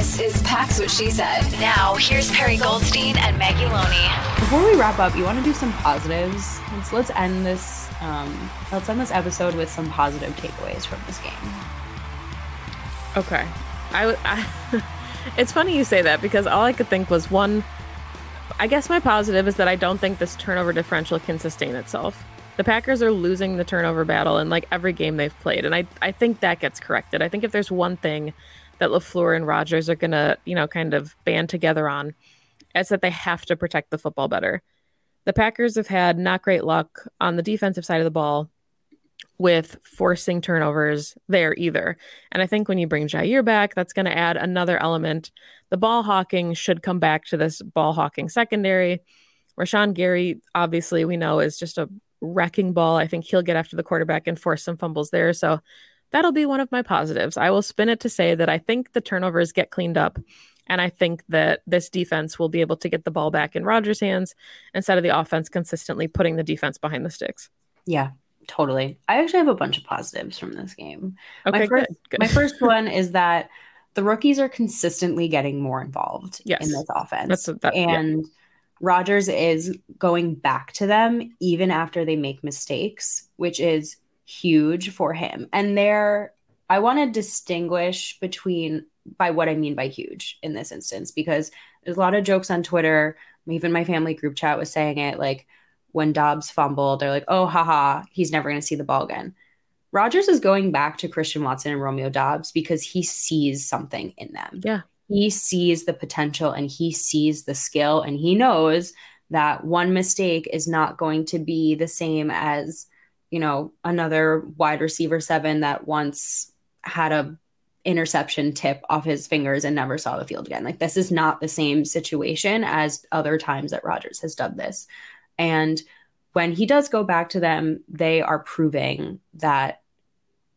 This is Packs What She Said. Now, here's Perry Goldstein and Maggie Loney. Before we wrap up, you want to do some positives. Let's let's end this. Um, let's end this episode with some positive takeaways from this game. Okay, I, I it's funny you say that because all I could think was one. I guess my positive is that I don't think this turnover differential can sustain itself. The Packers are losing the turnover battle in like every game they've played, and I I think that gets corrected. I think if there's one thing that LaFleur and Rodgers are going to, you know, kind of band together on is that they have to protect the football better. The Packers have had not great luck on the defensive side of the ball with forcing turnovers there either. And I think when you bring Jaire back, that's going to add another element. The ball hawking should come back to this ball hawking secondary. Rashan Gary, obviously, we know is just a wrecking ball. I think he'll get after the quarterback and force some fumbles there. So that'll be one of my positives. I will spin it to say that I think the turnovers get cleaned up. And I think that this defense will be able to get the ball back in Rodgers' hands instead of the offense consistently putting the defense behind the sticks. Yeah, totally. I actually have a bunch of positives from this game. Okay, my first, good, good. my first one is that the rookies are consistently getting more involved Yes. in this offense. That's that, yeah. and Rodgers is going back to them even after they make mistakes, which is huge for him. And there, I want to distinguish between by what I mean by huge in this instance, because there's a lot of jokes on Twitter. Even my family group chat was saying it like when Doubs fumbled, they're like, oh, haha, he's never going to see the ball again. Rodgers is going back to Christian Watson and Romeo Doubs because he sees something in them Yeah. he sees the potential and he sees the skill and he knows that one mistake is not going to be the same as you know another wide receiver seven that once had a interception tip off his fingers and never saw the field again like this is not the same situation as other times that Rodgers has done this and when he does go back to them they are proving that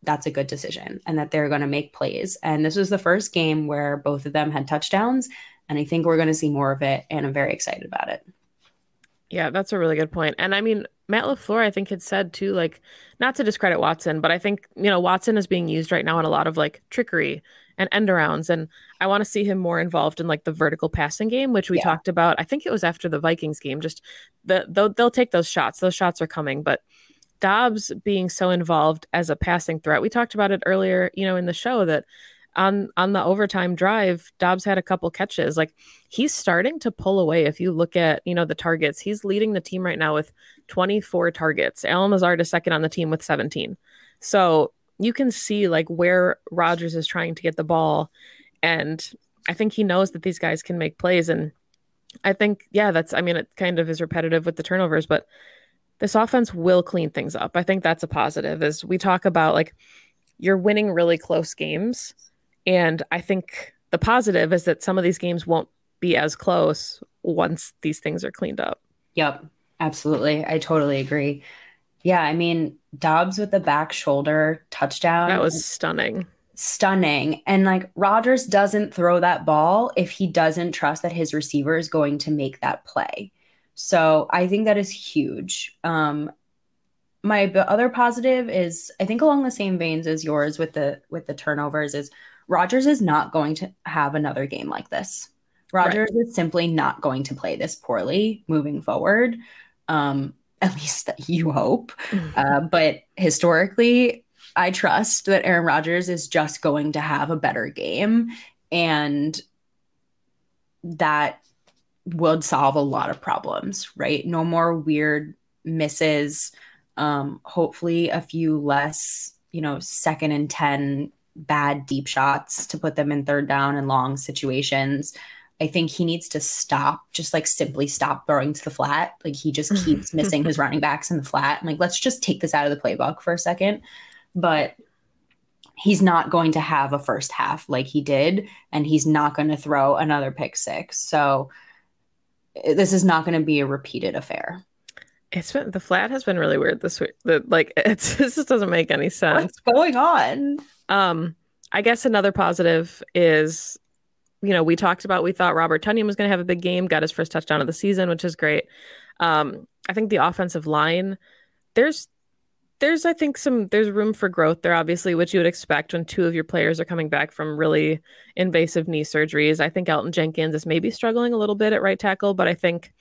that's a good decision and that they're going to make plays. And this was the first game where both of them had touchdowns. And I think we're going to see more of it. And I'm very excited about it. Yeah, that's a really good point. And I mean, Matt LaFleur, I think, had said too, like, not to discredit Watson, but I think, you know, Watson is being used right now in a lot of like trickery and end arounds. And I want to see him more involved in like the vertical passing game, which we Yeah. talked about. I think it was after the Vikings game. Just the they'll, they'll take those shots. Those shots are coming. But Doubs being so involved as a passing threat, we talked about it earlier, you know, in the show that on on the overtime drive, Doubs had a couple catches. Like he's starting to pull away. If you look at, you know, the targets, he's leading the team right now with 24 targets. Allen Lazard is second on the team with 17. So you can see like where Rodgers is trying to get the ball. And I think he knows that these guys can make plays. And I think, yeah, that's, I mean, it kind of is repetitive with the turnovers, but this offense will clean things up. I think that's a positive as we talk about like you're winning really close games. And I think the positive is that some of these games won't be as close once these things are cleaned up. Yep. Absolutely. I totally agree. Yeah. I mean, Doubs with the back shoulder touchdown. That was stunning. stunning. And like Rodgers doesn't throw that ball if he doesn't trust that his receiver is going to make that play. So I think that is huge. Um, my other positive is I think along the same veins as yours with the with the turnovers is Rodgers is not going to have another game like this. Rodgers is simply not going to play this poorly moving forward. Um, at least that you hope. Uh, but historically, I trust that Aaron Rodgers is just going to have a better game and that would solve a lot of problems, right? No more weird misses. Um, hopefully, a few less you know, second and 10 bad deep shots to put them in third down and long situations. I think he needs to stop, just like simply stop throwing to the flat. Like he just keeps missing his running backs in the flat. I'm like, let's just take this out of the playbook for a second. But he's not going to have a first half like he did, and he's not going to throw another pick six. So this is not going to be a repeated affair. It's been the flat has been really weird this week. The, like it's this just doesn't make any sense. What's going on? Um, I guess another positive is, you know, we talked about we thought Robert Tonyan was going to have a big game, got his first touchdown of the season, which is great. Um, I think the offensive line, there's there's I think some there's room for growth there, obviously, which you would expect when two of your players are coming back from really invasive knee surgeries. I think Elgton Jenkins is maybe struggling a little bit at right tackle, but I think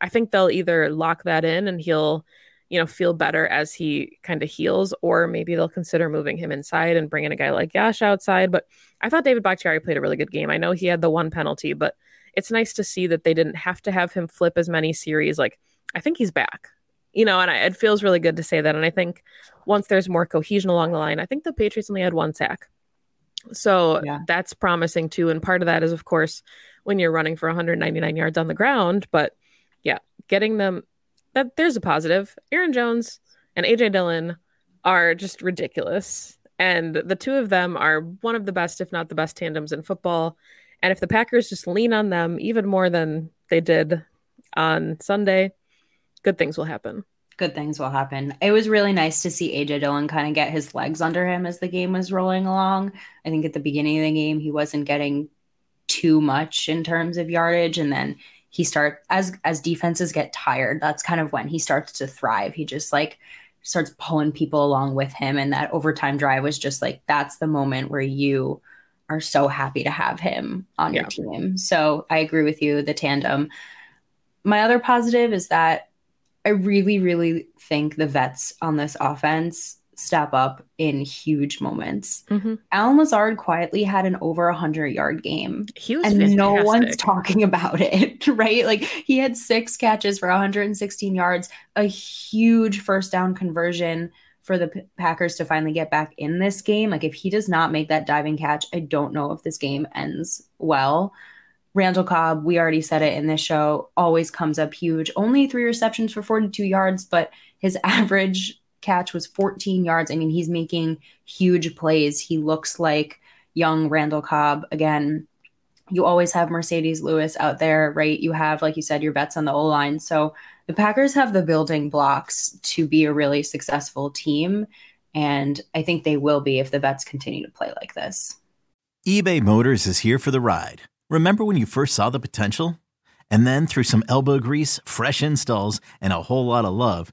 I think they'll either lock that in and he'll, you know, feel better as he kind of heals, or maybe they'll consider moving him inside and bringing a guy like Yash outside. But I thought David Bakhtiari played a really good game. I know he had the one penalty, but it's nice to see that they didn't have to have him flip as many series. Like, I think he's back, you know, and I, it feels really good to say that. And I think once there's more cohesion along the line, I think the Patriots only had one sack. So yeah. that's promising too. And part of that is, of course, when you're running for 199 yards on the ground, but getting them that there's a positive. Aaron Jones and AJ Dillon are just ridiculous. And the two of them are one of the best, if not the best, tandems in football. And if the Packers just lean on them even more than they did on Sunday, good things will happen. Good things will happen. It was really nice to see AJ Dillon kind of get his legs under him as the game was rolling along. I think at the beginning of the game, he wasn't getting too much in terms of yardage. And then he start as as defenses get tired that's kind of when he starts to thrive. He just like starts pulling people along with him and that overtime drive was just like that's the moment where you are so happy to have him on yeah. your team. So i agree with you the tandem. My other positive is that i really really think the vets on this offense step up in huge moments. Mm-hmm. Allen Lazard quietly had an over 100 yard game. He was and fantastic. no one's talking about it, right? Like he had six catches for 116 yards, a huge first down conversion for the P- Packers to finally get back in this game. Like if he does not make that diving catch, I don't know if this game ends well. Randall Cobb, we already said it in this show, always comes up huge. Only three receptions for 42 yards, but his average catch was 14 yards. I mean, he's making huge plays. He looks like young Randall Cobb again. You always have Marcedes Lewis out there, right? You have, like you said, your vets on the O line. So the Packers have the building blocks to be a really successful team. And I think they will be if the vets continue to play like this. eBay Motors is here for the ride. Remember when you first saw the potential? And then through some elbow grease, fresh installs, and a whole lot of love,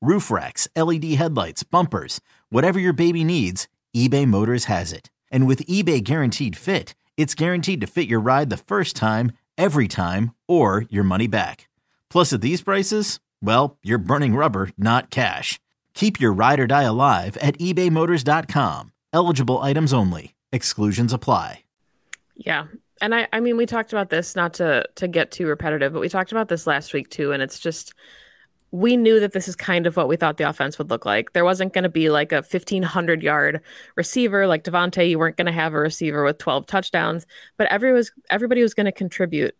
roof racks, LED headlights, bumpers, whatever your baby needs, eBay Motors has it. And with eBay Guaranteed Fit, it's guaranteed to fit your ride the first time, every time, or your money back. Plus, at these prices, well, you're burning rubber, not cash. Keep your ride or die alive at ebaymotors.com. Eligible items only. Exclusions apply. Yeah. And I, I mean, we talked about this not to to get too repetitive, but we talked about this last week too, and it's just we knew that this is kind of what we thought the offense would look like. There wasn't going to be like a 1500 yard receiver like Davante. You weren't going to have a receiver with 12 touchdowns, but every was, everybody was going to contribute.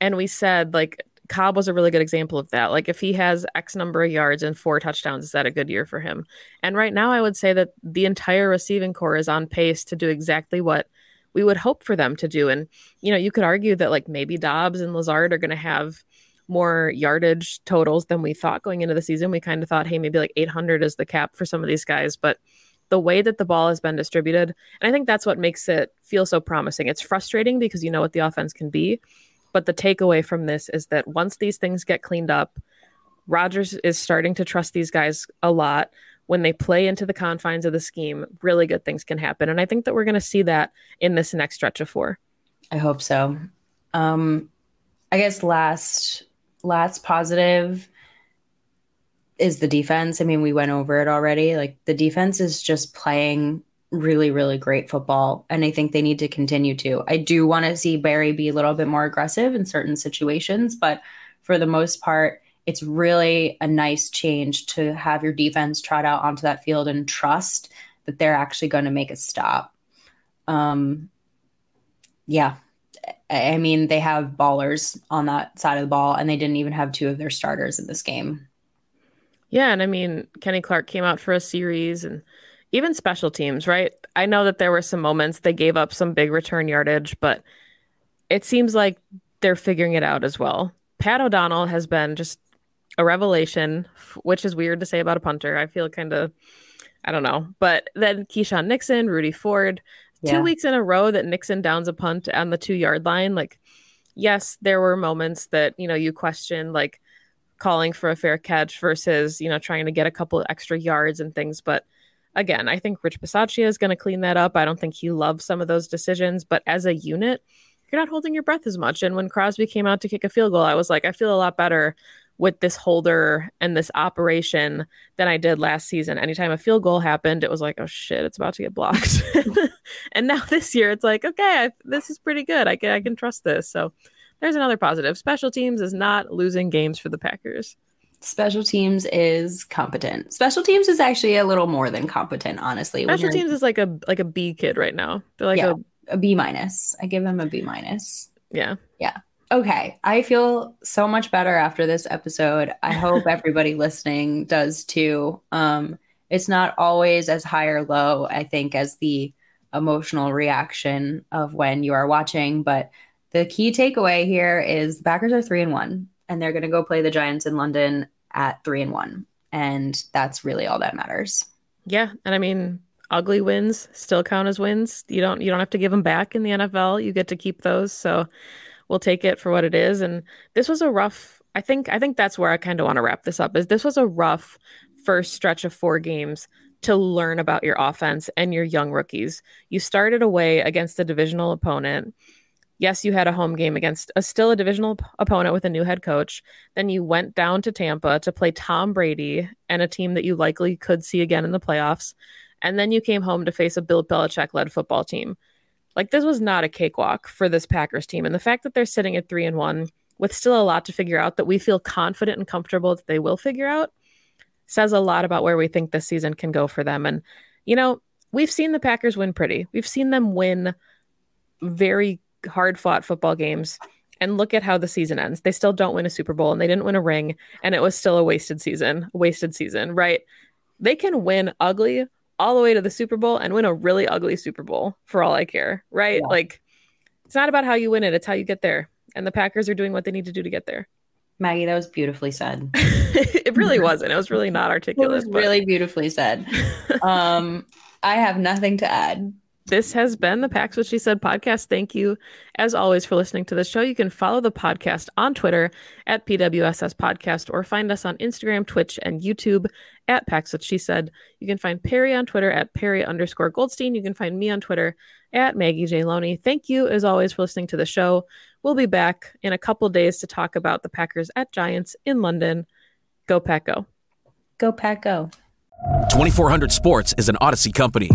And we said like Cobb was a really good example of that. Like if he has X number of yards and four touchdowns, is that a good year for him? And right now, I would say that the entire receiving corps is on pace to do exactly what we would hope for them to do. And you know, you could argue that like maybe Doubs and Lazard are going to have more yardage totals than we thought going into the season. We kind of thought, hey, maybe like 800 is the cap for some of these guys, but the way that the ball has been distributed, and I think that's what makes it feel so promising. It's frustrating because you know what the offense can be, but the takeaway from this is that once these things get cleaned up, Rodgers is starting to trust these guys a lot. when they play into the confines of the scheme, really good things can happen. And I think that we're going to see that in this next stretch of four. I hope so. Um, I guess last last positive is the defense. I mean, we went over it already. Like the defense is just playing really, really great football. And I think they need to continue to. I do want to see Barry be a little bit more aggressive in certain situations, but for the most part, it's really a nice change to have your defense trot out onto that field and trust that they're actually going to make a stop. Um, yeah. I mean, they have ballers on that side of the ball, and they didn't even have two of their starters in this game. Yeah, and I mean, Kenny Clark came out for a series and even special teams, right? I know that there were some moments they gave up some big return yardage, but it seems like they're figuring it out as well. Pat O'Donnell has been just a revelation, which is weird to say about a punter. I feel kind of, I don't know. But then Keisean Nixon, Rudy Ford, yeah. two weeks in a row that Nixon downs a punt on the two yard line. Like, yes, there were moments that, you know, you question, like, calling for a fair catch versus, you know, trying to get a couple extra yards and things. But again, I think Rich Bisaccia is going to clean that up. I don't think he loves some of those decisions, but as a unit, you're not holding your breath as much. And when Crosby came out to kick a field goal, I was like, I feel a lot better with this holder and this operation than I did last season. Anytime a field goal happened, it was like, oh shit, it's about to get blocked. and now this year, it's like, okay, I, this is pretty good. I can I can trust this. So there's another positive. Special teams is not losing games for the Packers. Special teams is competent. Special teams is actually a little more than competent, honestly. Special teams is like a like a B kid right now. They're like yeah, a, a B minus. I give them a B minus. Yeah. Yeah. Okay. I feel so much better after this episode. I hope everybody listening does too. Um, it's not always as high or low, I think, as the emotional reaction of when you are watching, but the key takeaway here is the Packers are three and one, and they're going to go play the Giants in London at three and one, and that's really all that matters. Yeah, and I mean, ugly wins still count as wins. You don't you don't have to give them back in the NFL. You get to keep those. So we'll take it for what it is. And this was a rough. I think I think that's where I kind of want to wrap this up. Is this was a rough first stretch of four games to learn about your offense and your young rookies. You started away against a divisional opponent yes, you had a home game against a still a divisional p- opponent with a new head coach. Then you went down to Tampa to play Tom Brady and a team that you likely could see again in the playoffs. And then you came home to face a Bill Belichick led football team. Like this was not a cakewalk for this Packers team. And the fact that they're sitting at three and one with still a lot to figure out that we feel confident and comfortable that they will figure out says a lot about where we think this season can go for them. And, you know, we've seen the Packers win pretty. We've seen them win very hard fought football games and look at how the season ends. They still don't win a Super Bowl and they didn't win a ring and it was still a wasted season, wasted season, right? They can win ugly all the way to the Super Bowl and win a really ugly Super Bowl for all I care, right? Yeah. Like it's not about how you win it, it's how you get there. And the Packers are doing what they need to do to get there. Maggie, that was beautifully said. it really wasn't. It was really not articulate. It was but... really beautifully said. um, I have nothing to add this has been the Packs What She Said podcast. Thank you, as always, for listening to the show. You can follow the podcast on Twitter at PWSS Podcast or find us on Instagram, Twitch, and YouTube at Packs What She Said. You can find Perry on Twitter at Perry underscore Goldstein. You can find me on Twitter at Maggie J. Loney. Thank you, as always, for listening to the show. We'll be back in a couple days to talk about the Packers at Giants in London. Go Pack Go. Go Pack Go. 2400 Sports is an Odyssey company.